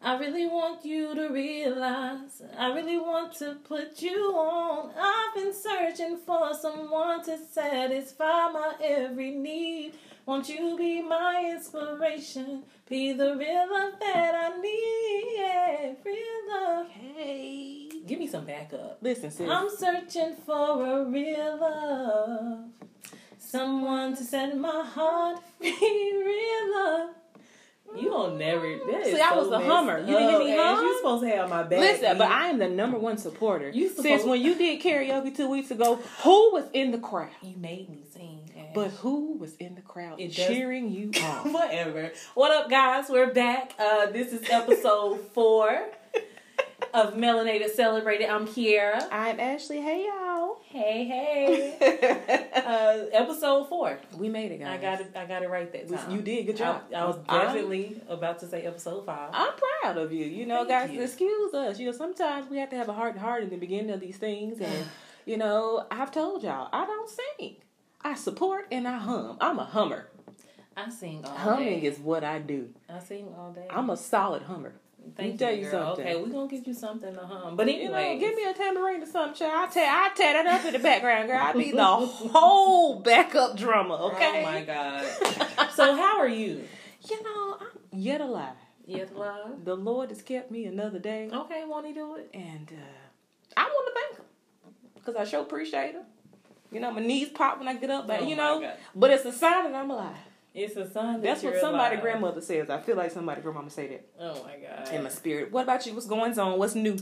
I really want you to realize. I really want to put you on. I've been searching for someone to satisfy my every need. Won't you be my inspiration? Be the real love that I need. Yeah, real love. Hey. Give me some backup. Listen, sis. I'm searching for a real love. Someone to set my heart free. Real love. You don't never. That is See, I so was a hummer. You didn't hear me hum? You supposed to have my back. Listen, but. I am the number one supporter. You Since when you did karaoke two weeks ago, who was in the crowd? You made me sing. Ash. But who was in the crowd It does- cheering you on? Whatever. What up, guys? We're back. Uh, this is episode four of Melanated Celebrated. I'm Kiera. I'm Ashley. Hey, y'all. Hey, hey. Uh, episode four. we made it, guys. I got it. I got it right that time. You did. Good job. I, I was I'm- definitely about to say episode five. I'm proud of you. You know, Thank guys, you. excuse us. You know, sometimes we have to have a heart to heart in the beginning of these things. And, you know, I've told y'all, I don't sing. I support and I hum. I'm a hummer. I sing all Humming day. is what I do. I sing all day. I'm a solid hummer. Thank me tell you, you girl. something. Okay, we're gonna give you something to hum. But anyway, You know, give me a tambourine or something, child. I tear, I tear that up in the background, girl. I be the whole backup drummer, okay? Oh my god. so how are you? You know, I'm yet alive. Yet alive. The Lord has kept me another day, Okay, won't he do it? and uh, I want to thank Him because I sure appreciate Him. You know, my knees pop when I get up, but Oh you know, but it's a sign that I'm alive. It's a sign that That's what somebody alive. grandmother says. I feel like somebody grandmama say that Oh my god. in my spirit. What about you? What's going on? What's new?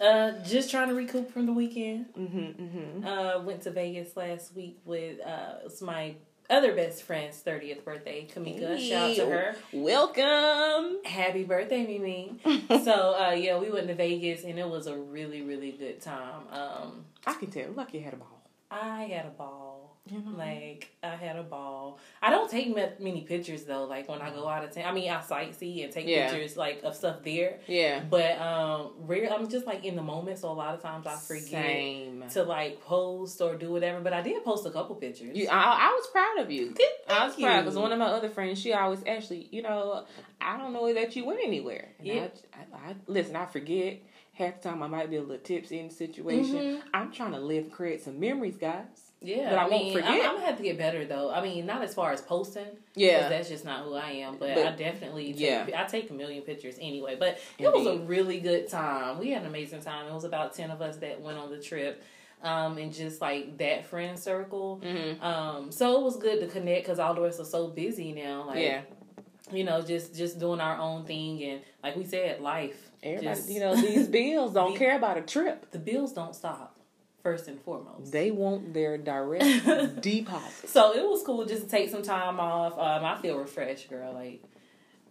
Uh, just trying to recoup from the weekend. Mm-hmm, mm-hmm. Uh, went to Vegas last week with uh, it's my other best friend's thirtieth birthday, Kamika. Shout out to her. Welcome. Happy birthday, Mimi. so uh, yeah, we went to Vegas and it was a really really good time. Um, I can tell. Lucky had a ball. I had a ball. You know? Like I had a ball. I don't take many pictures though. Like when I go out of town, I mean I sightsee and take Yeah. pictures like of stuff there. Yeah. But um, rare. I'm just like in the moment, so a lot of times I forget Same. to like post or do whatever. But I did post a couple pictures. You, I, I was proud of you. Good, I was thank proud because one of my other friends, she always actually, you know, I don't know that you went anywhere. And Yeah. I, I, I listen. I forget half the time. I might be a little tipsy in the situation. Mhm. I'm trying to live, and create some memories, guys. Yeah, But I I, won't mean, forget. I'm, I'm gonna have to get better though. I mean, not as far as posting. Yeah. that's just not who I am. But, But- I definitely, take, yeah. I take a million pictures anyway. But it was a really good time. We had an amazing time. It was about ten of us that went on the trip, um, and just like that friend circle. Mm-hmm. Um, so it was good to connect because all of us are so busy now. Like, Yeah. you know, just just doing our own thing and like we said, life. Everybody, Just- you know, these bills don't The- care about a trip. the bills don't stop. First and foremost. They want their direct deposit. So it was cool just to take some time off. Um, I feel refreshed, girl. Like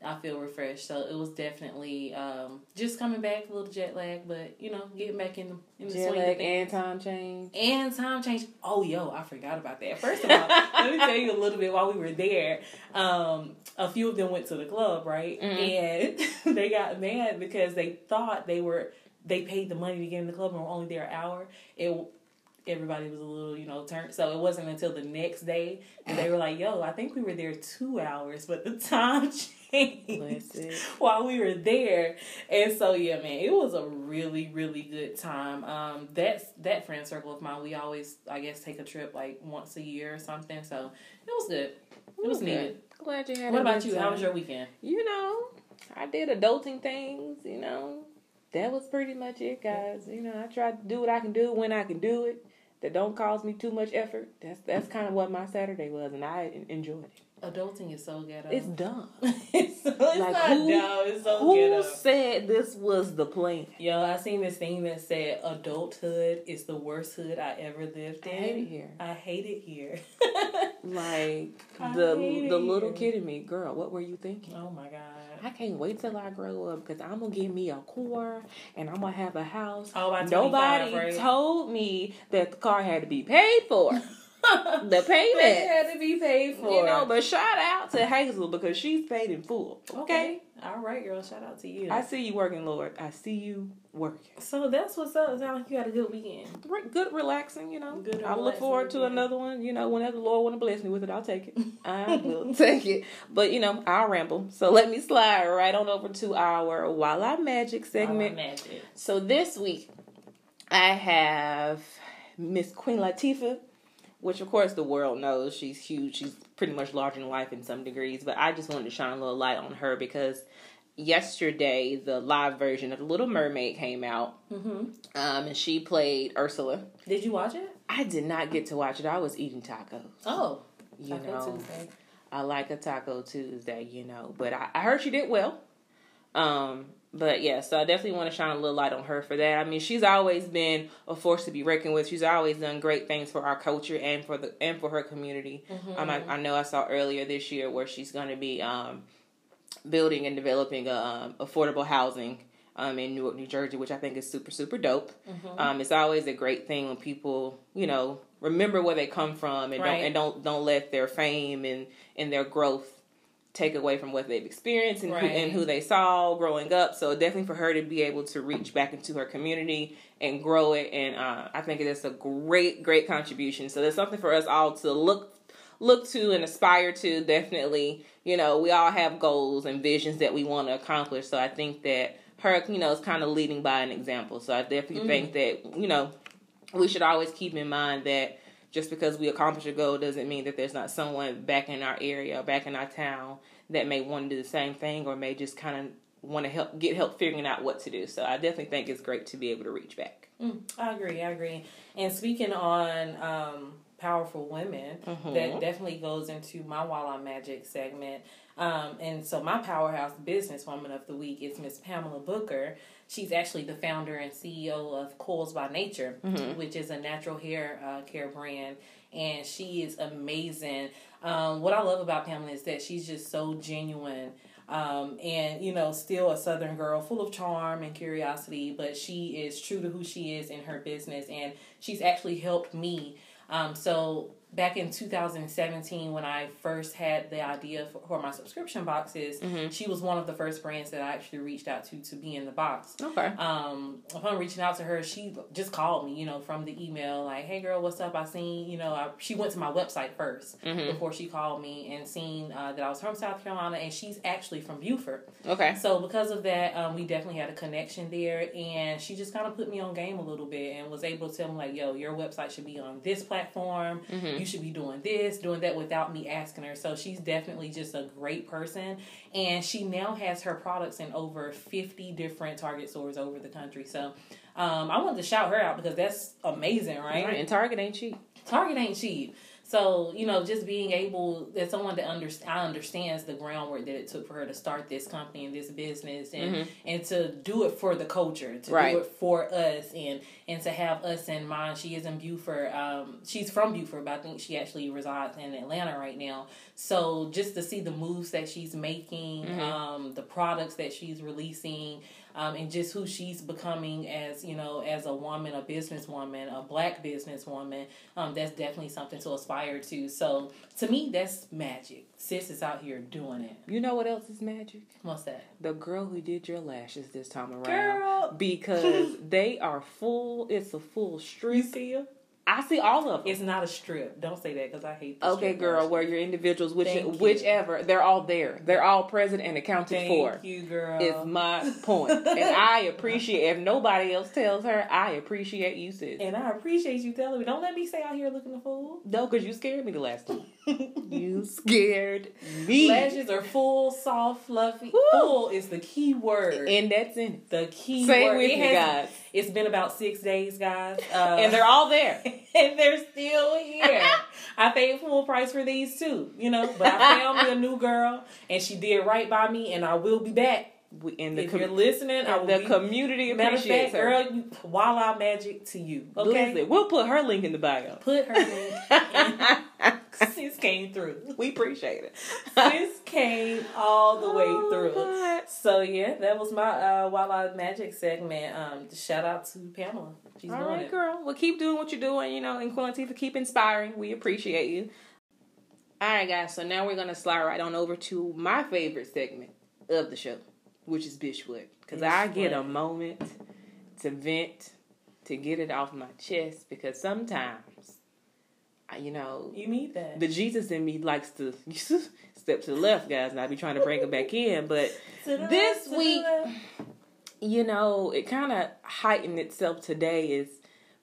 I feel refreshed. So it was definitely um, just coming back, a little jet lag, but you know, getting back in the in the Jet swing of lag and time change. And time change. Oh, yo, I forgot about that. First of all, let me tell you a little bit while we were there. Um, a few of them went to the club, right? And they got mad because they thought they were they paid the money to get in the club and were only there an hour. It everybody was a little, you know, turned. So it wasn't until the next day that they were like, "Yo, I think we were there two hours, but the time changed Listen. while we were there." And so yeah, man, it was a really, really good time. Um, that's that friend circle of mine. We always, I guess, take a trip like once a year or something. So it was good. It was Okay. needed. Glad you had. What about you? How was your weekend? You know, I did adulting things. You know, that was pretty much it, guys. You know, I tried to do what I can do when I can do it. That don't cause me too much effort. That's that's kind of what my Saturday was, and I enjoyed it. Adulting is so ghetto. It's dumb. it's, it's Like, not who- dumb. It's so Who ghetto. said this was the plan? Yo, I seen this thing that said adulthood is the worst hood I ever lived I in. hate it here. I hate it here. Like I the the it little here. kid in me, girl. What were you thinking? oh my god. I can't wait till I grow up because I'm gonna get me a car and I'm gonna have a house. Oh, by 25, Nobody right? told me that the car had to be paid for. the payment It had to be paid for. You know, but shout out to Hazel because she's paid in full. Okay. okay. All right, girl. Shout out to you. I see you working, Lord. I see you working. So that's what's up. It sounds like you had a good weekend. Good, relaxing. You know. Good I look forward to weekend. another one. You know, whenever the Lord want to bless me with it, I'll take it. I will take it. But you know, I'll ramble. So let me slide right on over to our While I Magic segment. Magic. So this week, I have Miss Queen Latifah, which of course the world knows she's huge. She's pretty much larger than life in some degrees. But I just wanted to shine a little light on her because yesterday the live version of The Little Mermaid came out, Mm-hmm. um, and she played Ursula. Did you watch it? I did not get to watch it. I was eating tacos. Oh, You Taco know, Tuesday. I like a Taco Tuesday, you know. But I, I heard she did well. Um, but yeah, so I definitely want to shine a little light on her for that. I mean, she's always been a force to be reckoned with. She's always done great things for our culture and for the and for her community. Um, I, I know I saw earlier this year where she's going to be um, building and developing um, affordable housing um, in Newark, New Jersey, which I think is super super dope. Um, it's always a great thing when people, you know, remember where they come from and Right. don't and don't don't let their fame and and their growth take away from what they've experienced and, who, and who they saw growing up. So definitely for her to be able to reach back into her community and grow it, and uh, I think it is a great great contribution. So there's something for us all to look look to and aspire to. Definitely, you know, we all have goals and visions that we want to accomplish. So I think that her, you know, is kind of leading by an example. So I definitely think that you know we should always keep in mind that just because we accomplish a goal doesn't mean that there's not someone back in our area, back in our town that may want to do the same thing or may just kind of want to help get help figuring out what to do. So I definitely think it's great to be able to reach back. Mm, I agree. I agree. And speaking on um, powerful women, Mhm. that definitely goes into my While I'm Magic segment. Um, and so my powerhouse businesswoman of the week is Miss Pamela Booker. She's actually the founder and CEO of Coils by Nature, which is a natural hair uh, care brand. And she is amazing. Um, what I love about Pamela is that she's just so genuine um, and you know still a southern girl full of charm and curiosity but she is true to who she is in her business and she's actually helped me um, so back in 2017 when i first had the idea for, for my subscription boxes she was one of the first brands that i actually reached out to to be in the box Okay. um, upon reaching out to her, she just called me, you know, from the email, like, "Hey, girl, what's up? I seen, you know, I, she went to my website 1st Mm-hmm. before she called me and seen uh, that I was from South Carolina, and she's actually from Beaufort. Okay. So because of that, um, we definitely had a connection there, and she just kind of put me on game a little bit and was able to tell me like, "Yo, your website should be on this platform. You should be doing this, doing that," without me asking her. So she's definitely just a great person, and she now has her products in over fifty different Target stores over the country. So. Um, I wanted to shout her out because that's amazing, right? Right. And Target ain't cheap. Target ain't cheap. So, you know, just being able that someone that understand I understands the groundwork that it took for her to start this company and this business and and to do it for the culture, to Right. do it for us and and to have us in mind. She is in Beaufort. Um, she's from Beaufort, but I think she actually resides in Atlanta right now. So just to see the moves that she's making, um, the products that she's releasing, um, and just who she's becoming as you know as a woman, a businesswoman, a black businesswoman. Um, that's definitely something to aspire to. So to me, that's magic. Sis is out here doing it. You know what else is magic? What's that? The girl who did your lashes this time around. Girl. Because they are full. It's a full You streak. see? I see all of them. It's not a strip. Don't say that because I hate. Okay, girl, version. where your individuals, which Thank you. whichever, they're all there. They're all present and accounted Thank for. you, girl. Is my point, and I appreciate. If nobody else tells her, I appreciate you, sis. and I appreciate you telling me. Don't let me stay out here looking a fool. No, because you scared me the last time. You scared me, Lashes are full, soft, fluffy. Woo. Full is the key word. and that's in it. the key Say word. with It me, has- guys, It's been about six days, guys. Uh, and they're all there. and they're still here. I paid full price for these too, you know. But I found me a new girl, and she did right by me, and I will be back. in the if com- you're listening, I will the be. community of appreciates fact, her. girl, you, I magic to you, okay? Listen, we'll put her link in the bio. Put her link in sis came through. We appreciate it. Sis came all the way Oh, through. God. So yeah, that was my uh Wild Out Magic segment. Um, shout out to Pamela. She's All right, it. girl. Well, keep doing what you're doing, you know, and Quilty for keep inspiring. We appreciate you. All right, guys. So now we're gonna slide right on over to my favorite segment of the show, which is Bishwood, because I get a moment to vent, to get it off my chest, because sometimes, you know, You need that. the Jesus in me likes to step to the left, guys, and I be trying to bring it back in, but this left, week- you know, it kind of heightened itself today is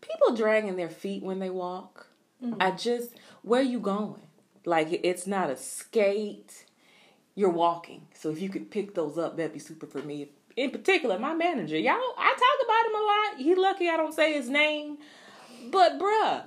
people dragging their feet when they walk. Mhm. I just, where you going? Like, it's not a skate. You're walking. So if you could pick those up, that'd be super for me. In particular, my manager. Y'all, I talk about him a lot. He lucky I don't say his name. But, bruh,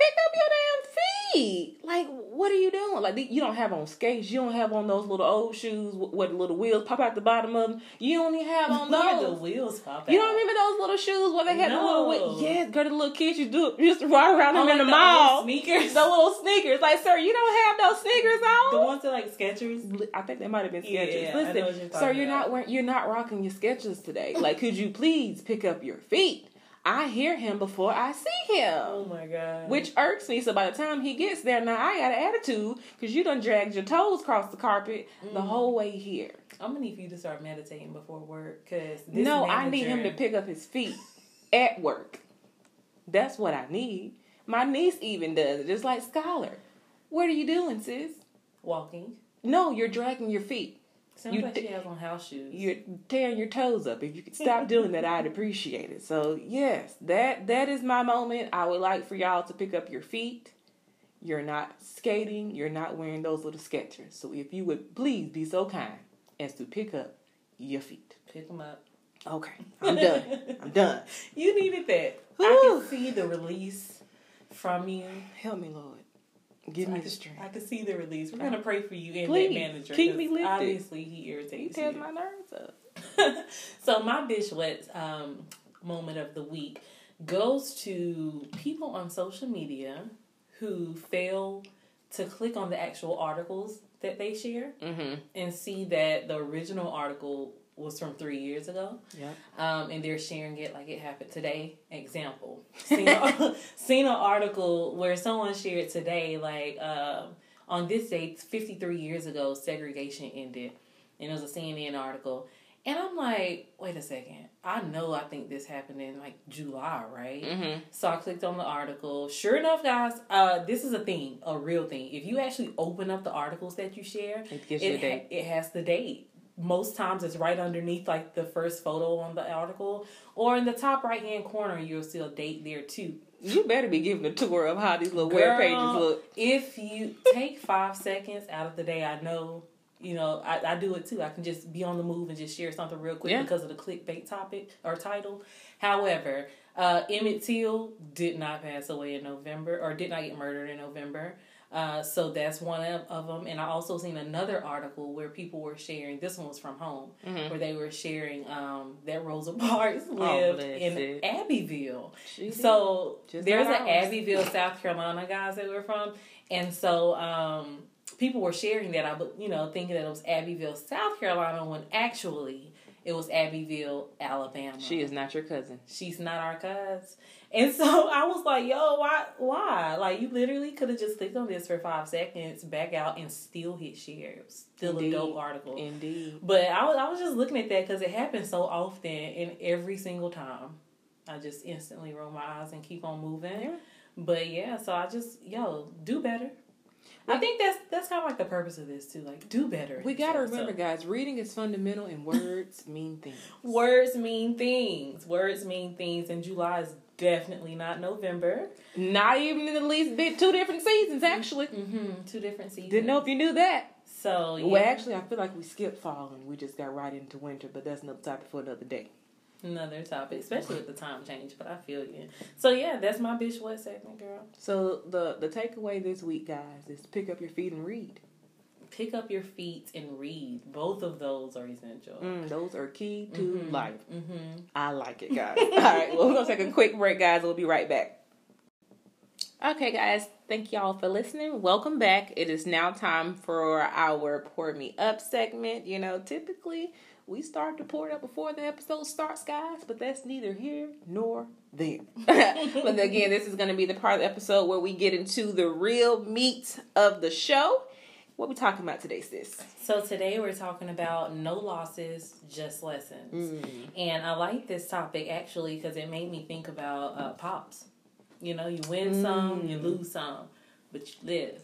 pick up your damn feet. Like, what are you doing? Like, you don't have on skates. You don't have on those little old shoes with, the little wheels pop out the bottom of them. You don't even have on at the wheels pop out. You don't remember those little shoes where they had the little No. wheel? Yes, girl, the little kids you do You just ride around Oh, them in like the the mall. sneakers? The little sneakers. Like, sir, you don't have those sneakers on. The ones that like Skechers. I think they might have been Yeah, Skechers. Know what you're Listen, sir, you're about. not wearing, you're not rocking your Skechers today. Like, could you please pick up your feet? I hear him before I see him. Oh my god. Which irks me. So by the time he gets there, now I got an attitude because you done dragged your toes across the carpet the Mhm. whole way here. I'm gonna need for you to start meditating before work, cause this no, I need him to pick up his feet at work. That's what I need. My niece even does it, just like Scholar. What are you doing, sis? walking. No, you're dragging your feet. Sounds You like she has on house shoes. You're tearing your toes up. If you could stop doing that, I'd appreciate it. So yes, that that is my moment. I would like for y'all to pick up your feet. You're not skating. You're not wearing those little Skechers. So if you would please be so kind as to pick up your feet. Pick them up. Okay, I'm done. I'm done. You needed that. I Whew. can see the release from you. Help me, Lord. Give I me can- the strength. I can see the release. We're gonna pray for you and Please, that manager. keep me lifted. Obviously, he irritates. He tears my nerves up. so my bitch wet um, moment of the week goes to people on social media who fail to click on the actual articles that they share Mm-hmm. and see that the original article was from three years ago Yep. um, and they're sharing it like it happened today. Example: seen a, seen an article where someone shared today, like um, on this date, fifty three years ago, segregation ended, and it was a CNN article. And I'm like, wait a second. I know I think this happened in like July, right? Mm-hmm. So I clicked on the article. Sure enough, guys, uh, this is a thing, a real thing. If you actually open up the articles that you share, It gives you a date. ha- it has the date. Most times it's right underneath like the first photo on the article, or in the top right hand corner you'll see a date there too. You better be giving a tour of how these little web pages look. If you take five seconds out of the day, I know, you know, I, I do it too. I can just be on the move and just share something real quick Yeah. because of the clickbait topic or title. However, uh, Emmett Till did not pass away in November or did not get murdered in November. Uh, so that's one of, of them. And I also seen another article where people were sharing, this one was from home, Mhm. where they were sharing um, that Rosa Parks Oh, lived bless in it. Abbeville. She. So there's an. Abbeville, South Carolina guys that we're from, and so um, people were sharing that. I, you know, thinking that it was Abbeville, South Carolina, when actually it was Abbeville, Alabama. she is not your cousin. She's not our cuz. And so I was like, yo, why? Why? Like, you literally could have just clicked on this for five seconds, back out, and still hit share. Still Indeed. a dope article. Indeed. But I was, I was just looking at that because it happens so often, and every single time, I just instantly roll my eyes and keep on moving. Yeah. But yeah, so I just yo do better. I think that's that's kind of like the purpose of this too. Like do better. We gotta remember, guys, reading is fundamental and words mean things. words mean things. Words mean things, and July is definitely not November. Not even in the least bit, two different seasons, actually. Mm-hmm. Two different seasons. Didn't know if you knew that. So yeah. Well, actually, I feel like we skipped fall and we just got right into winter, but that's another topic for another day. another topic, especially with the time change. But I feel you. So yeah, that's my bitch what segment, girl. So the the takeaway this week, guys, is pick up your feet and read. Pick up your feet and read. Both of those are essential. Mm, those are key to Mhm. life. Mm-hmm. I like it, guys. All right, well, we're gonna take a quick break, guys. We'll be right back. Okay, guys, thank y'all for listening. Welcome back. It is now time for our Pour Me Up segment. You know, typically we start to pour it up before the episode starts, guys, but that's neither here nor there. but again, this is going to be the part of the episode where we get into the real meat of the show. What we talking about today, sis? So today we're talking about no losses, just lessons. Mm. And I like this topic actually because it made me think about uh, pops. You know, you win some, you Mm. lose some, but you live.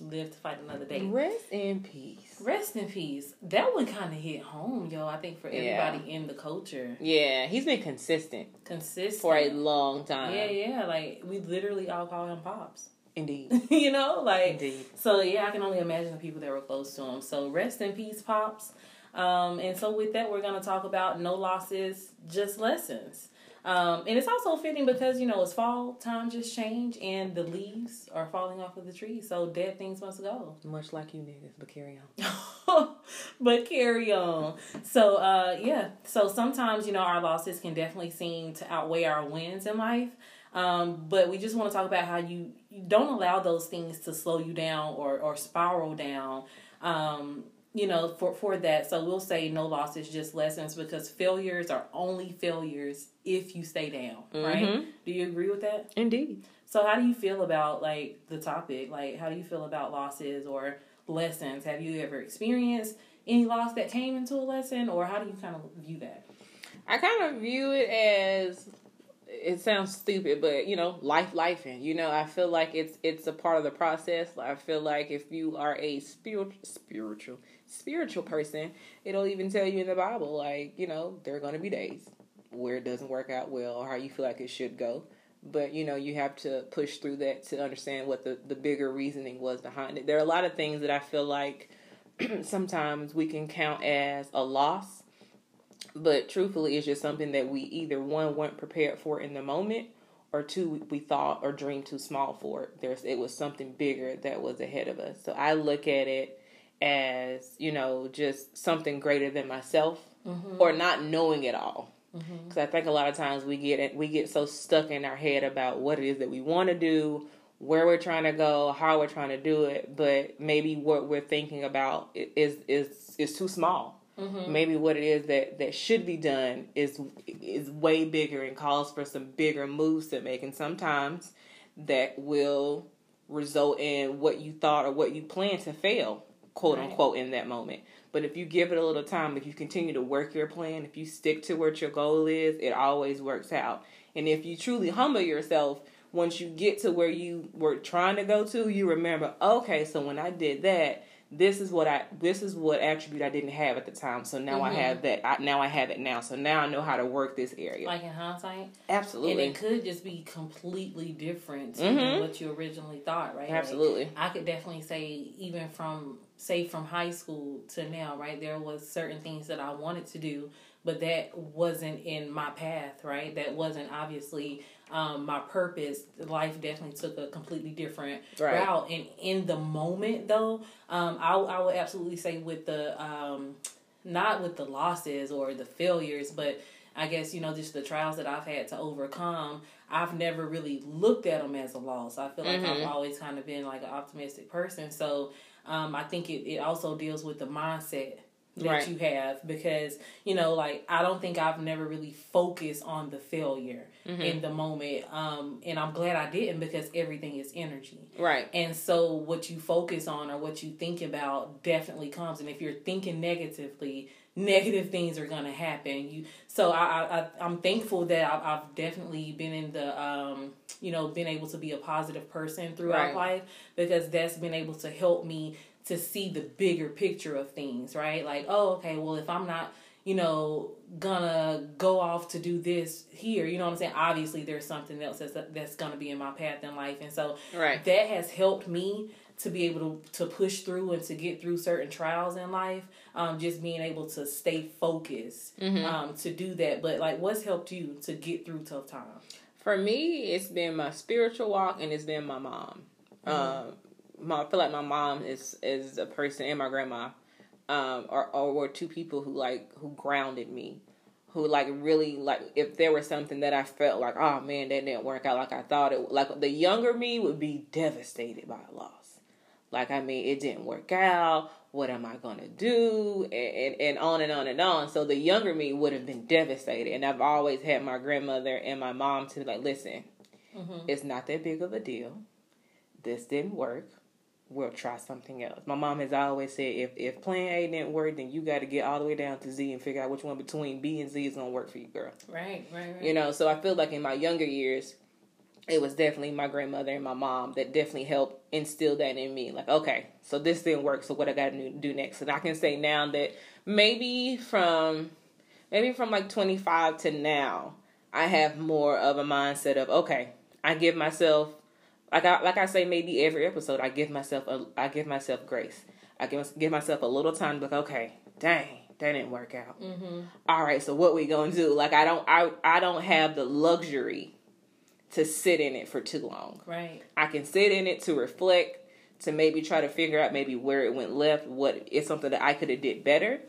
Live to fight another day. Rest in peace. Rest in peace. That one kind of hit home, yo. I think for Yeah. everybody in the culture, Yeah, he's been consistent consistent for a long time. Yeah, yeah. Like we literally all call him pops. Indeed. you know, like Indeed. so. Yeah, I can only imagine the people that were close to him. So rest in peace, pops. Um, and so with that, we're gonna talk about no losses, just lessons. Um, and it's also fitting because you know it's fall, time just change, and the leaves are falling off of the trees. So dead things must go. Much like you niggas, but carry on. but carry on. So uh yeah. So sometimes, you know, our losses can definitely seem to outweigh our wins in life. Um, but we just want to talk about how you, you don't allow those things to slow you down or, or spiral down. Um, you know, for, for that. So we'll say no losses, just lessons because failures are only failures if you stay down, right? Mhm. Do you agree with that? Indeed. So how do you feel about like the topic? Like how do you feel about losses or lessons? Have you ever experienced any loss that came into a lesson or how do you kind of view that? I kind of view it as it sounds stupid, but you know, life, life, and you know, I feel like it's it's a part of the process. I feel like if you are a spiritual, spiritual, spiritual person, it'll even tell you in the Bible, like you know, there are going to be days where it doesn't work out well or how you feel like it should go. But you know, you have to push through that to understand what the the bigger reasoning was behind it. There are a lot of things that I feel like sometimes we can count as a loss but truthfully it's just something that we either one weren't prepared for in the moment or two we thought or dreamed too small for it. There's it was something bigger that was ahead of us. So i look at it as you know just something greater than myself mm-hmm. or not knowing it all. Mm-hmm. Because i think a lot of times we get we get so stuck in our head about what it is that we want to do where we're trying to go how we're trying to do it but maybe what we're thinking about is is is too small Mm-hmm. maybe what it is that that should be done is is way bigger and calls for some bigger moves to make. And sometimes that will result in what you thought or what you plan to fail quote Right. unquote in that moment. But if you give it a little time if you continue to work your plan if you stick to what your goal is it always works out. And if you truly humble yourself once you get to where you were trying to go to you remember okay so when i did that this is what I this is what attribute I didn't have at the time. So now I Mhm. have that. I, now I have it now. So now I know how to work this area. Like in hindsight? Absolutely. And it could just be completely different to Mhm. what you originally thought, right? Like, Absolutely. I could definitely say even from say from high school to now, right? There was certain things that I wanted to do, but that wasn't in my path, right? That wasn't obviously um, my purpose. Life definitely took a completely different Right. route. And in the moment, though, um, I I would absolutely say with the um, not with the losses or the failures, but I guess you know just the trials that I've had to overcome. I've never really looked at them as a loss. I feel like Mhm. I've always kind of been like an optimistic person. So um, I think it, it also deals with the mindset that Right. you have because you know like I don't think I've never really focused on the failure Mm-hmm. in the moment um and I'm glad I didn't because everything is energy Right. and so what you focus on or what you think about definitely comes. And if you're thinking negatively, negative things are gonna happen. You so I, I, I'm thankful that I've, I've definitely been in the um you know been able to be a positive person throughout Right. life because that's been able to help me to see the bigger picture of things. Right? Like oh okay well if I'm not you know, gonna go off to do this here. You know what I'm saying? Obviously, there's something else that's that's gonna be in my path in life, and so Right. that has helped me to be able to, to push through and to get through certain trials in life. Um, just being able to stay focused Mm-hmm. um, to do that. But like, what's helped you to get through tough times? For me, it's been my spiritual walk and it's been my mom. Um, my, I feel like my mom is is a person and my grandma, um, are, are were two people who like who grounded me, who like really like if there was something that I felt like oh man that didn't work out like I thought it like the younger me would be devastated by a loss. Like I mean it didn't work out. What am I gonna do? And, and and on and on and on. So the younger me would have been devastated. And I've always had my grandmother and my mom to be like listen. Mm-hmm. It's not that big of a deal. This didn't work we'll try something else. My mom has always said if if plan A didn't work, then you got to get all the way down to Z and figure out which one between B and Z is gonna work for you, girl. Right, right, right. You know, so I feel like in my younger years, it was definitely my grandmother and my mom that definitely helped instill that in me. Like, okay, so this didn't work, so what I got to do next? And I can say now that maybe from maybe from like 25 to now, I have more of a mindset of okay, I give myself like I like I say maybe every episode I give myself a I give myself grace. I give give myself a little time like okay, dang, that didn't work out. Mm-hmm. All right, so what we gonna do? Like I don't I I don't have the luxury to sit in it for too long. Right. I can sit in it to reflect, to maybe try to figure out maybe where it went left, what is something that I could have did better.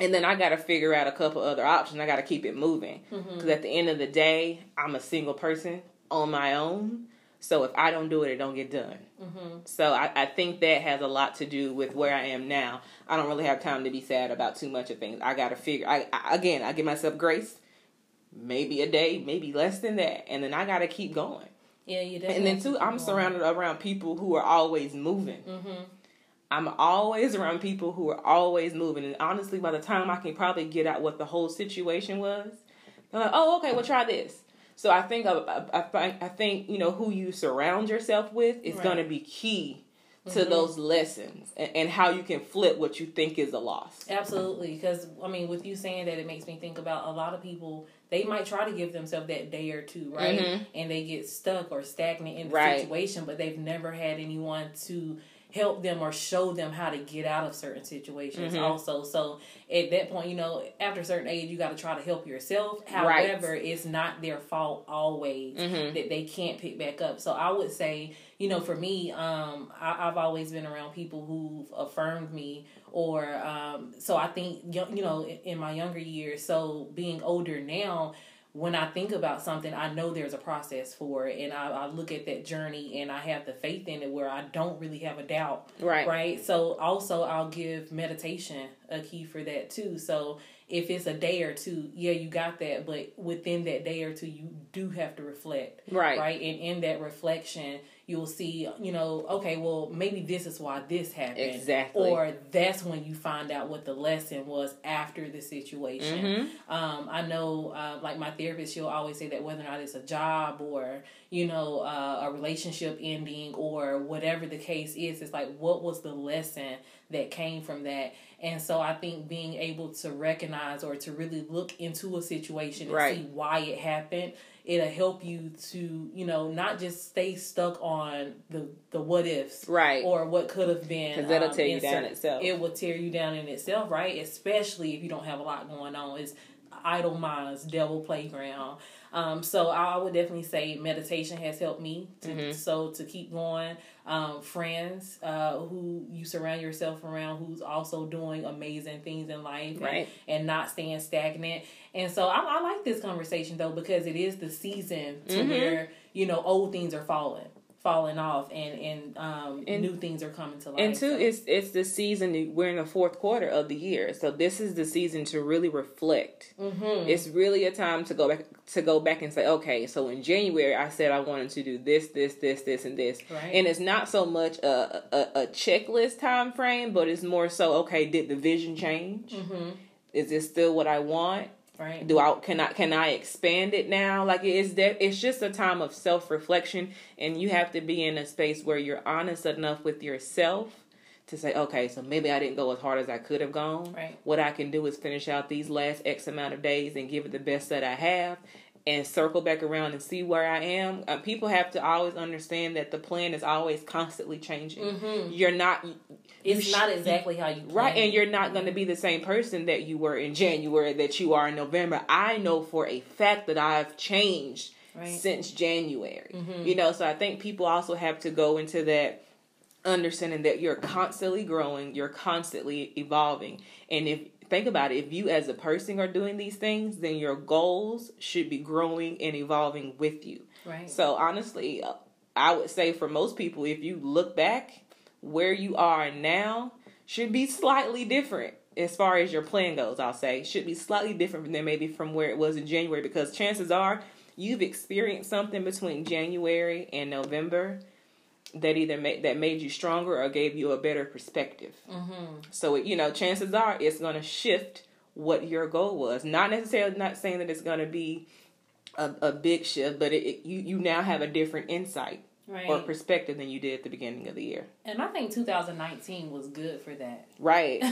And then I got to figure out a couple other options. I got to keep it moving because mm-hmm. at the end of the day, I'm a single person on my own. So if I don't do it, it don't get done. Mm-hmm. So I, I think that has a lot to do with where I am now. I don't really have time to be sad about too much of things. I got to figure. I, I again, I give myself grace, maybe a day, maybe less than that, and then I got to keep going. Yeah, you definitely And then too, I'm surrounded around people who are always moving. Mm-hmm. I'm always around people who are always moving, and honestly, by the time I can probably get out what the whole situation was, they're like, "Oh, okay, well, try this." So I think I, I, I think you know who you surround yourself with is right. going to be key to mm-hmm. those lessons and, and, how you can flip what you think is a loss. Absolutely, because I mean, with you saying that, it makes me think about a lot of people. They might try to give themselves that day or two, right, mm-hmm. and they get stuck or stagnant in the right. situation, but they've never had anyone to help them or show them how to get out of certain situations mm-hmm. also so at that point you know after a certain age you got to try to help yourself however right. it's not their fault always mm-hmm. that they can't pick back up so i would say you know for me um I, have always been around people who've affirmed me or um so i think you know in my younger years so being older now when I think about something, I know there's a process for it, and I, I, look at that journey, and I have the faith in it where I don't really have a doubt. Right. Right. So also, I'll give meditation a key for that too. So if it's a day or two, yeah, you got that, but within that day or two, you do have to reflect. Right. Right. And in that reflection, you'll see, you know, okay, well, maybe this is why this happened. Exactly. Or that's when you find out what the lesson was after the situation. Mm-hmm. Um, I know, uh, like my therapist, she'll always say that whether or not it's a job or, you know, uh, a relationship ending or whatever the case is, it's like, what was the lesson that came from that? And so I think being able to recognize or to really look into a situation and right. see why it happened it'll help you to you know not just stay stuck on the the what ifs right. or what could have been because that'll um, tear you down itself. It will tear you down in itself right? Especially if you don't have a lot going on. It's idle minds devil playground um, so I would definitely say meditation has helped me to mm-hmm. so to keep going. Um, friends uh, who you surround yourself around who's also doing amazing things in life right. and, and not staying stagnant. And so I, I, like this conversation though because it is the season to mm-hmm. where you know old things are falling falling off and and um and, new things are coming to life. And two, so. it's it's the season we're in the fourth quarter of the year, so this is the season to really reflect. Mm-hmm. It's really a time to go back to go back and say, okay, so in January I said I wanted to do this, this, this, this, and this, right. and it's not so much a, a, a checklist time frame, but it's more so okay, did the vision change? Mm-hmm. Is this still what I want? Right. Do I can I can I expand it now? Like it's that it's just a time of self reflection, and you have to be in a space where you're honest enough with yourself to say, okay, so maybe I didn't go as hard as I could have gone. Right. What I can do is finish out these last X amount of days and give it the best that I have, and circle back around and see where I am. Uh, people have to always understand that the plan is always constantly changing. Mm-hmm. You're not. It's not exactly how you right, and you're not going to be the same person that you were in January that you are in November. I know for a fact that I've changed right. since January. Mm-hmm. You know, so I think people also have to go into that understanding that you're constantly growing, you're constantly evolving, and if think about it. If you as a person are doing these things, then your goals should be growing and evolving with you. Right. So honestly, I would say for most people, if you look back, where you are now should be slightly different as far as your plan goes. I'll say should be slightly different than maybe from where it was in January because chances are you've experienced something between January and November that either made that made you stronger or gave you a better perspective. Mm-hmm. So you know, chances are it's going to shift what your goal was. Not necessarily not saying that it's going to be a, a big shift, but it, it, you you now have a different insight Right. or perspective than you did at the beginning of the year. and I think 2019 was good for that. Right.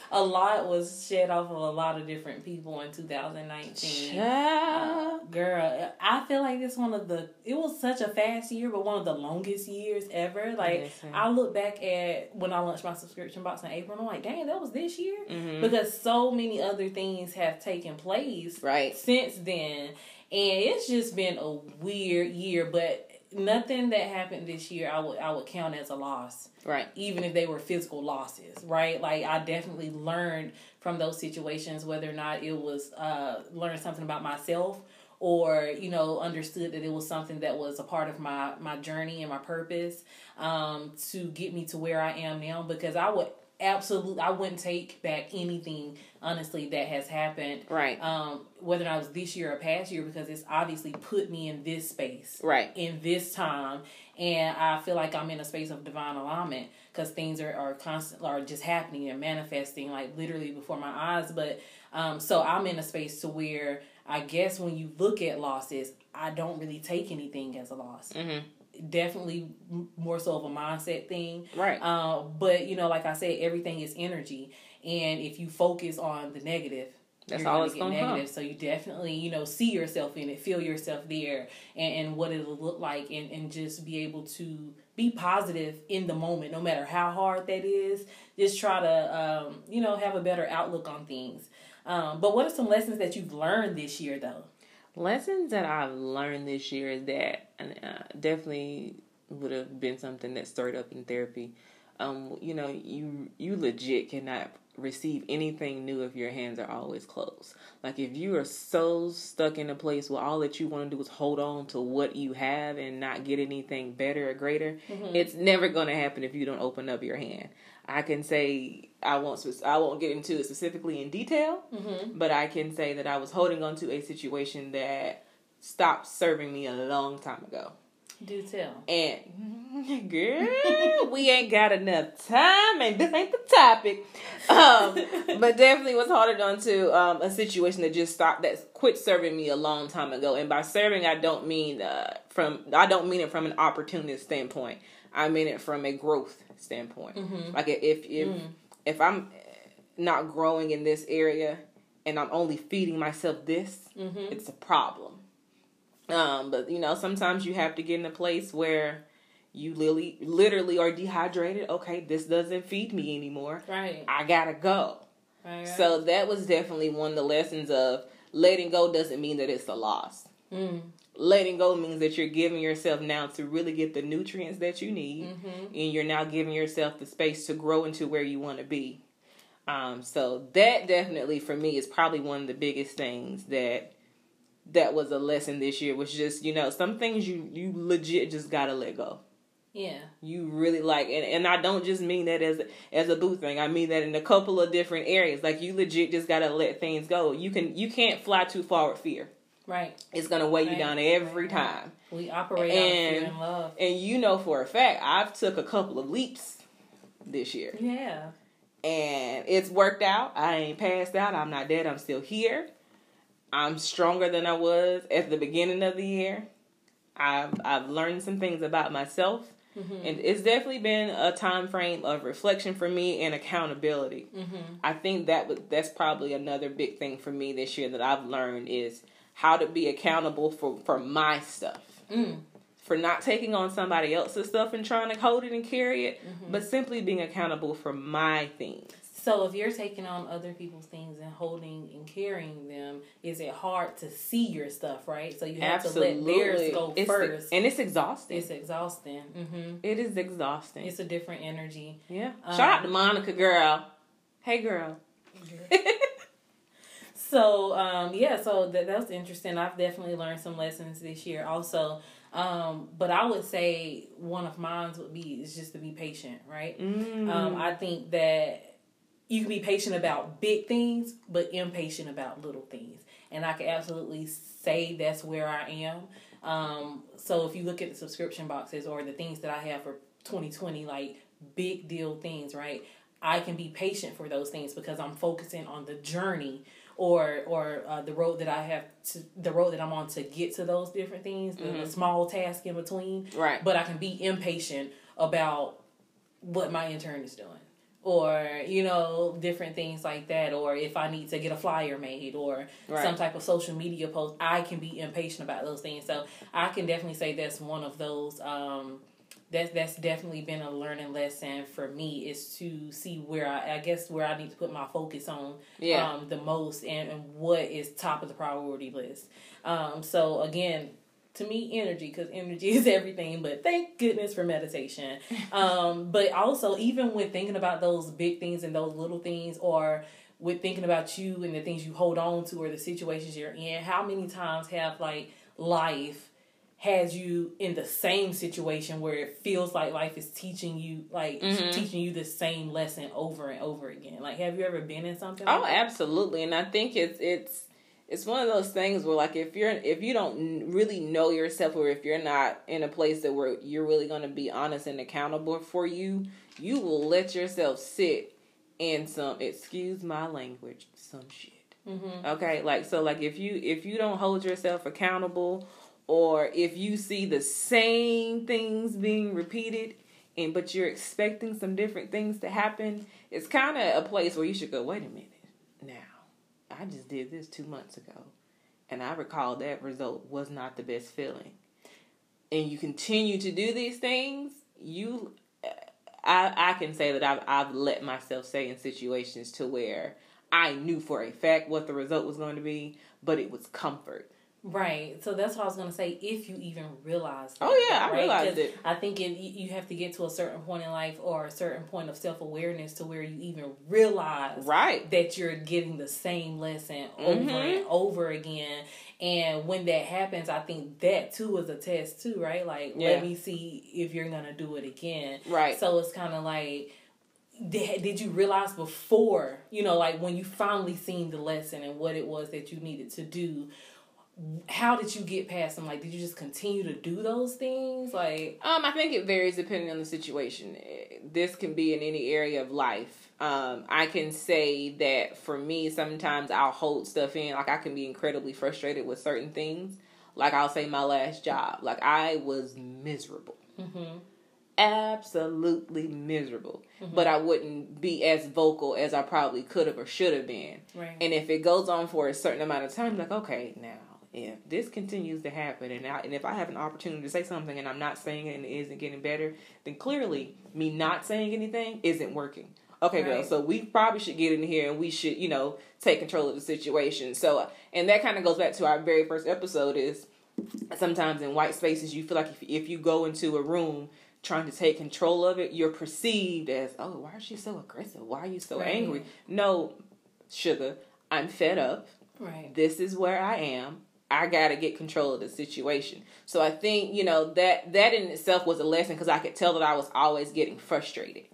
a lot was shed off of a lot of different people in 2019. Uh, girl, I feel like it's one of the. It was such a fast year, but one of the longest years ever. Like Listen. I look back at when I launched my subscription box in April, and I'm like, dang, that was this year. Mhm. Because so many other things have taken place Right. since then, and it's just been a weird year. But nothing that happened this year, I would I would count as a loss Right. even if they were physical losses, right? Like I definitely learned from those situations whether or not it was uh learning something about myself or you know understood that it was something that was a part of my my journey and my purpose um to get me to where I am now because I would absolutely I wouldn't take back anything honestly that has happened Right. um whether it was this year or past year because it's obviously put me in this space Right. in this time and i feel like i'm in a space of divine alignment because things are, are constant are just happening and manifesting like literally before my eyes but um so i'm in a space to where i guess when you look at losses i don't really take anything as a loss Mhm. Definitely more so of a mindset thing Right. uh, but you know like i said everything is energy and if you focus on the negative That's you're all it's get gonna negative. So you definitely, you know, see yourself in it, feel yourself there, and, and what it'll look like, and, and just be able to be positive in the moment, no matter how hard that is. Just try to, um, you know, have a better outlook on things. Um, but what are some lessons that you've learned this year, though? Lessons that I've learned this year is that, and uh, definitely would have been something that stirred up in therapy. Um, you know, you you legit cannot receive anything new if your hands are always closed. Like if you are so stuck in a place where all that you want to do is hold on to what you have and not get anything better or greater, it's never going to happen if you don't open up your hand. I can say I won't I won't get into it specifically in detail, Mm-hmm. but I can say that I was holding on to a situation that stopped serving me a long time ago. Do tell. And girl, we ain't got enough time, and this ain't the topic. Um, but definitely was holding on to um, a situation that just stopped, that quit serving me a long time ago. And by serving, I don't mean uh, from I don't mean it from an opportunist standpoint. I mean it from a growth standpoint. Mm-hmm. Like if if Mm. if I'm not growing in this area and I'm only feeding myself this, Mm-hmm. it's a problem. Um, but you know, sometimes you have to get in a place where you literally, literally are dehydrated. Okay, this doesn't feed me anymore. Right. I gotta go. Right. So that was definitely one of the lessons of letting go doesn't mean that it's a loss. Mm. Letting go means that you're giving yourself now to really get the nutrients that you need, Mm-hmm. and you're now giving yourself the space to grow into where you want to be. Um, so that definitely for me is probably one of the biggest things that that was a lesson this year was just you know some things you you legit just gotta let go. Yeah. You really like, and, and I don't just mean that as as a boo thing. I mean that in a couple of different areas. Like you legit just gotta let things go. You can you can't fly too far with fear. Right. It's gonna weigh you down every Right. time. We operate out of fear And- and love. And you know for a fact, I've took a couple of leaps this year, Yeah. and it's worked out. I ain't passed out. I'm not dead. I'm still here. I'm stronger than I was at the beginning of the year. I've I've learned some things about myself. Mm-hmm. And it's definitely been a time frame of reflection for me and accountability. Mm-hmm. I think that that's probably another big thing for me this year that I've learned is how to be accountable for for my stuff. Mm. For not taking on somebody else's stuff and trying to hold it and carry it, Mm-hmm. but simply being accountable for my things. So if you're taking on other people's things and holding and carrying them, is it hard to see your stuff, right? So you have to let theirs go It's- first. and it's exhausting. it's exhausting. hmm it is exhausting. It's a different energy. yeah. Um, Shout out to Monica, girl. Hey, girl. so um, yeah, so that that was interesting. I've definitely learned some lessons this year. Also, um, but I would say one of mine would be is just to be patient, right? Mm. Um, I think that you can be patient about big things, but impatient about little things. And I can absolutely say that's where I am. Um, so if you look at the subscription boxes or the things that I have for 2020, like big deal things, right? I can be patient for those things because I'm focusing on the journey or or uh, the road that I have to the road that I'm on to get to those different things, the, the small task in between. Right. But I can be impatient about what my intern is doing. Or, you know, different things like that. Or if I need to get a flyer made or Right. some type of social media post, I can be impatient about those things. So I can definitely say that's one of those um that's that's definitely been a learning lesson for me is to see where I I guess where I need to put my focus on Yeah. um the most and, and what is top of the priority list. Um so again to me energy because energy is everything but thank goodness for meditation. Um but also even when thinking about those big things and those little things or with thinking about you and the things you hold on to or the situations you're in how many times have like life has you in the same situation where it feels like life is teaching you like Mhm. teaching you the same lesson over and over again? Like have you ever been in something Oh, like absolutely, and I think it's it's it's one of those things where like if you're if you don't really know yourself or if you're not in a place that where you're really going to be honest and accountable for you, you will let yourself sit in some excuse my language some shit. Mhm. Okay, like so like if you if you don't hold yourself accountable or if you see the same things being repeated and but you're expecting some different things to happen, it's kind of a place where you should go, wait a minute. I just did this 2 months ago and I recall that result was not the best feeling. And you continue to do these things, you I I can say that I've I've let myself say in situations to where I knew for a fact what the result was going to be, but it was comfort. Right. So that's what I was gonna say. If you even realize. That, Oh, yeah, I right? realized it. I think it, you you have to get to a certain point in life or a certain point of self awareness to where you even realize Right. that you're getting the same lesson over Mhm. and over again. And when that happens, I think that too is a test too, right? Like, Yeah. let me see if you're gonna do it again. Right. So it's kind of like, did you realize before, you know, like when you finally seen the lesson and what it was that you needed to do? How did you get past them? Like, did you just continue to do those things? Like, Um, I think it varies depending on the situation. This can be in any area of life. Um, I can say that for me, sometimes I'll hold stuff in. Like I can be incredibly frustrated with certain things. Like I'll say my last job. Like I was miserable. mm-hmm, absolutely miserable. But I wouldn't be as vocal as I probably could have or should have been. right, And if it goes on for a certain amount of time, like, okay, now, if this continues to happen and, I, and if I have an opportunity to say something and I'm not saying it and it isn't getting better, then clearly me not saying anything isn't working. Okay, girl, so we probably should get in here and we should, you know, take control of the situation. So, and that kind of goes back to our very first episode is sometimes in white spaces, you feel like if, if you go into a room trying to take control of it, you're perceived as, oh, why is she so aggressive? Why are you so Right. angry? No, sugar, I'm fed up. right, This is where I am. I got to get control of the situation. So I think, you know, that that in itself was a lesson because I could tell that I was always getting frustrated.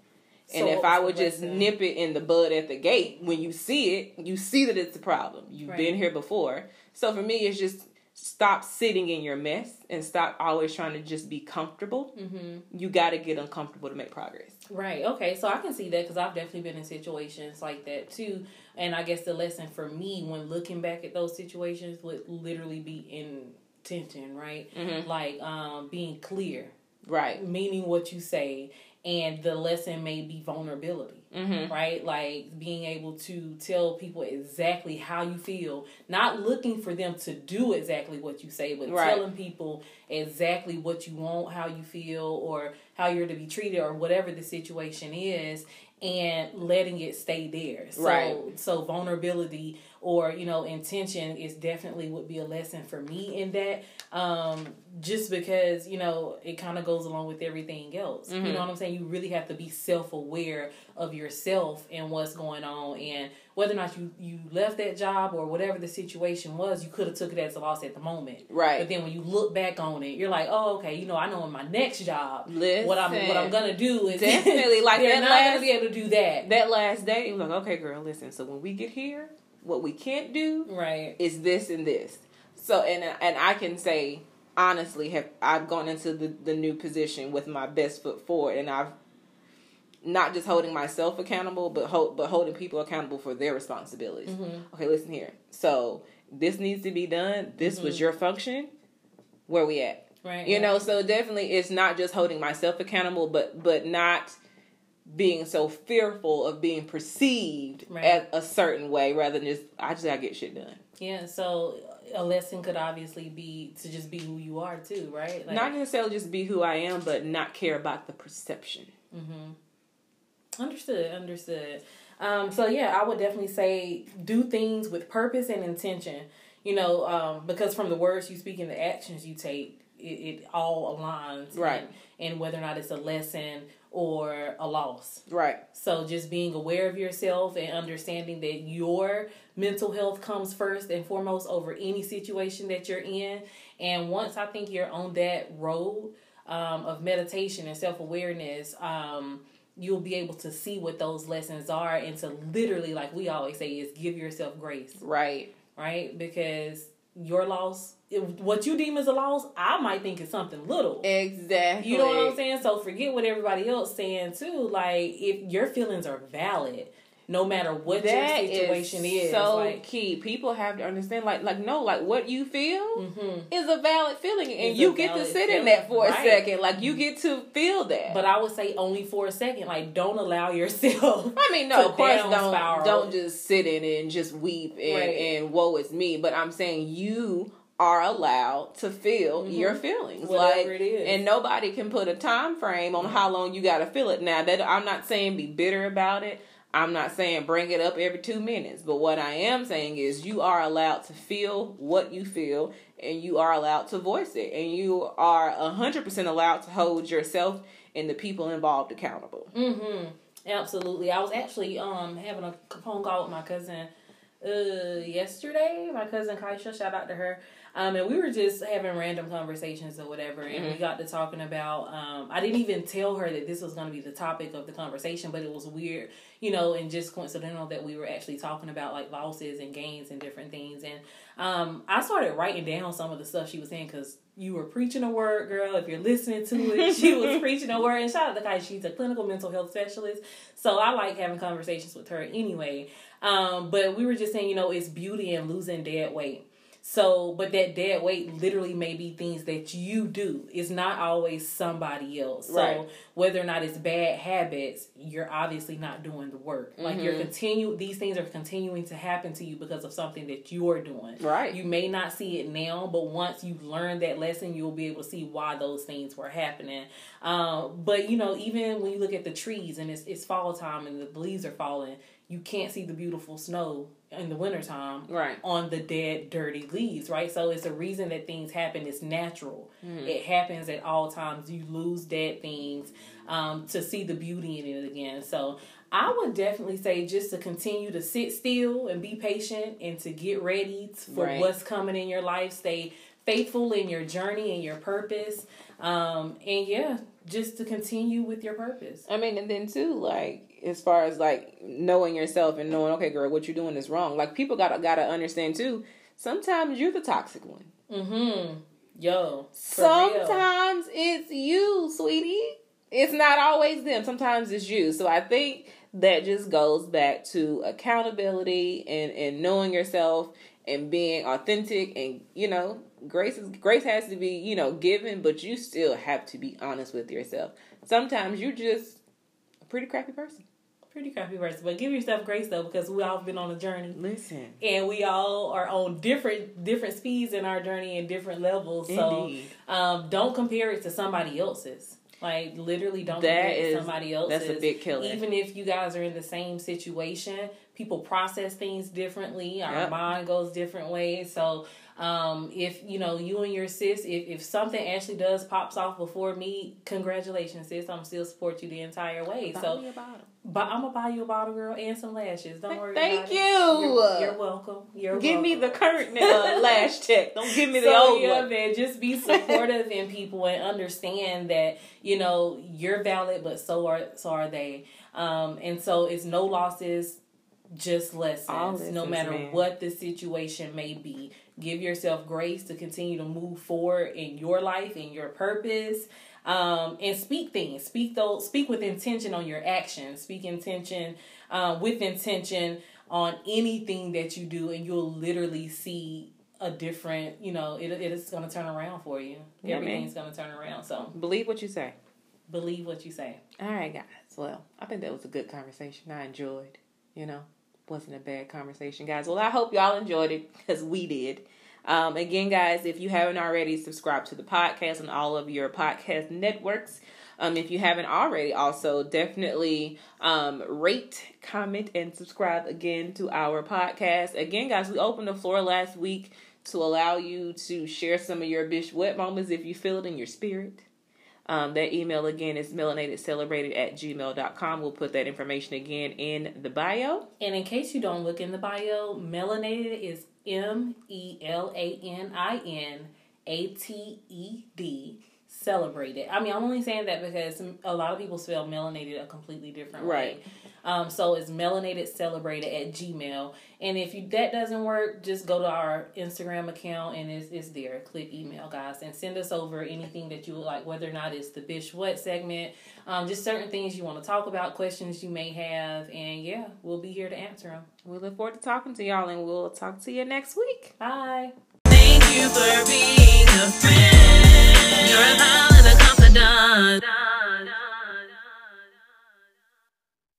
And So if I would just lesson? nip it in the bud at the gate, when you see it, you see that it's a problem. You've Right. been here before. So for me, it's just stop sitting in your mess and stop always trying to just be comfortable. mm-hmm. You got to get uncomfortable to make progress. Right. Okay. So I can see that because I've definitely been in situations like that too. And I guess the lesson for me when looking back at those situations would literally be intention, right? Mm-hmm. Like um, being clear, Right. meaning what you say, and the lesson may be vulnerability. Mm-hmm. Right, like being able to tell people exactly how you feel, not looking for them to do exactly what you say, but Right. telling people exactly what you want, how you feel, or how you're to be treated, or whatever the situation is, and letting it stay there. So, Right. so vulnerability or you know intention is definitely would be a lesson for me in that. Um, just because you know it kind of goes along with everything else. You Mhm. know what I'm saying? You really have to be self aware of yourself and what's going on and whether or not you you left that job or whatever the situation was, you could have took it as a loss at the moment. Right. But then when you look back on it, you're like, oh, okay, you know, I know in my next job, Listen, what I'm what I'm gonna do is Definitely, like that last- gonna be able to do that. that last day, was like, okay, girl, listen. So when we get here, what we can't do Right. is this and this. So and and I can say honestly, have I've gone into the the new position with my best foot forward, and I've not just holding myself accountable, but hold, but holding people accountable for their responsibilities. Mm-hmm. Okay, listen here. So this needs to be done. This Mm-hmm. was your function. Where we at? Right. You right. know, so definitely it's not just holding myself accountable, but but not being so fearful of being perceived Right. as a certain way rather than just I just gotta get shit done. Yeah, so a lesson could obviously be to just be who you are too, right? Like, not necessarily just be who I am, but not care about the perception. Mm-hmm. Understood, understood. Um, so yeah, I would definitely say do things with purpose and intention. You know, um, because from the words you speak and the actions you take, it, it all aligns, Right. And, and whether or not it's a lesson or a loss. Right. So just being aware of yourself and understanding that your mental health comes first and foremost over any situation that you're in. And once I think you're on that road um, of meditation and self awareness, um, you'll be able to see what those lessons are and to literally, like we always say, is give yourself grace, Right. right? Because your loss, if, what you deem as a loss, I might think is something little. Exactly. You know what I'm saying? So forget what everybody else saying too. Like if your feelings are valid, no matter what That your situation is, so like, key. People have to understand, like, like no, like what you feel mhm. is a valid feeling, and Is a you get to sit in that for a right. second. Like you get to feel that. But I would say only for a second. Like don't allow yourself. I mean, no, of course, don't spiral. don't just sit in it and just weep and Right. and woe is me. But I'm saying you are allowed to feel Mhm. your feelings, Whatever like, it is. and nobody can put a time frame on how long you got to feel it. Now, that I'm not saying be bitter about it. I'm not saying bring it up every two minutes, but what I am saying is you are allowed to feel what you feel, and you are allowed to voice it, and you are hundred percent allowed to hold yourself and the people involved accountable. Mm-hmm. Absolutely. I was actually um having a phone call with my cousin uh yesterday. My cousin Kaisha, shout out to her. Um, and we were just having random conversations or whatever, and we got to talking about. Um, I didn't even tell her that this was going to be the topic of the conversation, but it was weird, you know, and just coincidental that we were actually talking about like losses and gains and different things. And um, I started writing down some of the stuff she was saying because you were preaching a word, girl. If you're listening to it, she was preaching a word. And shout out to Kai, she's a clinical mental health specialist, so I like having conversations with her anyway. Um, but we were just saying, you know, it's beauty and losing dead weight. So, but that dead weight literally may be things that you do. It's not always somebody else. So, Right. whether or not it's bad habits, you're obviously not doing the work. Like you're continue these things are continuing to happen to you because of something that you're doing. Right. You may not see it now, but once you've learned that lesson, you'll be able to see why those things were happening. Um, but you know, even when you look at the trees and it's it's fall time and the leaves are falling, you can't see the beautiful snow in the wintertime Right. on the dead, dirty leaves, right? So it's a reason that things happen. It's natural. Mm-hmm. It happens at all times. You lose dead things um, to see the beauty in it again. So I would definitely say just to continue to sit still and be patient and to get ready for Right. what's coming in your life. Stay faithful in your journey and your purpose. Um, and yeah, just to continue with your purpose. I mean, and then too, like as far as like knowing yourself and knowing, okay, girl, what you're doing is wrong. Like people gotta gotta understand too. Sometimes you're the toxic one. Mm-hmm. Yo. for real. Sometimes it's you, sweetie. It's not always them. Sometimes it's you. So I think that just goes back to accountability and and knowing yourself and being authentic and you know grace is grace has to be you know given but you still have to be honest with yourself sometimes you're just pretty crappy person Pretty crappy person, but give yourself grace though, because we all been on a journey, listen and we all are on different different speeds in our journey and different levels. So, um, don't compare it to somebody else's. Like literally, don't That compare it to somebody else's. that's a big killer. Even if you guys are in the same situation, people process things differently. Our Yep. mind goes different ways. So, Um, if you know you and your sis, if, if something actually does pops off before me, congratulations, sis. I'm still support you the entire way. Buy so me but I'm gonna buy you a bottle, girl, and some lashes. Don't worry. Thank about you. You're, you're welcome. You're Give me welcome. the current uh, lash check. Don't give me the so, old yeah, one. man, just be supportive in people and understand that you know you're valid, but so are so are they. Um, and so it's no losses, just All lessons. no matter man. what the situation may be, give yourself grace to continue to move forward in your life and your purpose. Um, and speak things. Speak those. Speak with intention on your actions. Speak intention um, with intention on anything that you do, and you'll literally see a different. You know, it it is going to turn around for you. Yeah. Everything's going to turn around. So Believe what you say. believe what you say. All right, guys. Well, I think that was a good conversation. I enjoyed. You know, wasn't a bad conversation, guys. Well, I hope y'all enjoyed it because we did. Um, again, guys, if you haven't already, subscribe to the podcast on all of your podcast networks. Um, if you haven't already, also definitely um, rate, comment, and subscribe again to our podcast. Again, guys, we opened the floor last week to allow you to share some of your bitch wet moments if you feel it in your spirit. Um, that email again is melanatedcelebrated at gmail.com. We'll put that information again in the bio. And in case you don't look in the bio, melanated is M E L A N I N A T E D. Celebrated. I mean, I'm only saying that because a lot of people spell melanated a completely different way. Right. Um, so it's melanated celebrated at Gmail. And if you that doesn't work, just go to our Instagram account and it's, it's there. Click email, guys, and send us over anything that you would like, whether or not it's the Bish What segment, um, just certain things you want to talk about, questions you may have. And yeah, we'll be here to answer them. We look forward to talking to y'all and we'll talk to you next week. Bye. Thank you for being a friend. You're a pal and a confidant.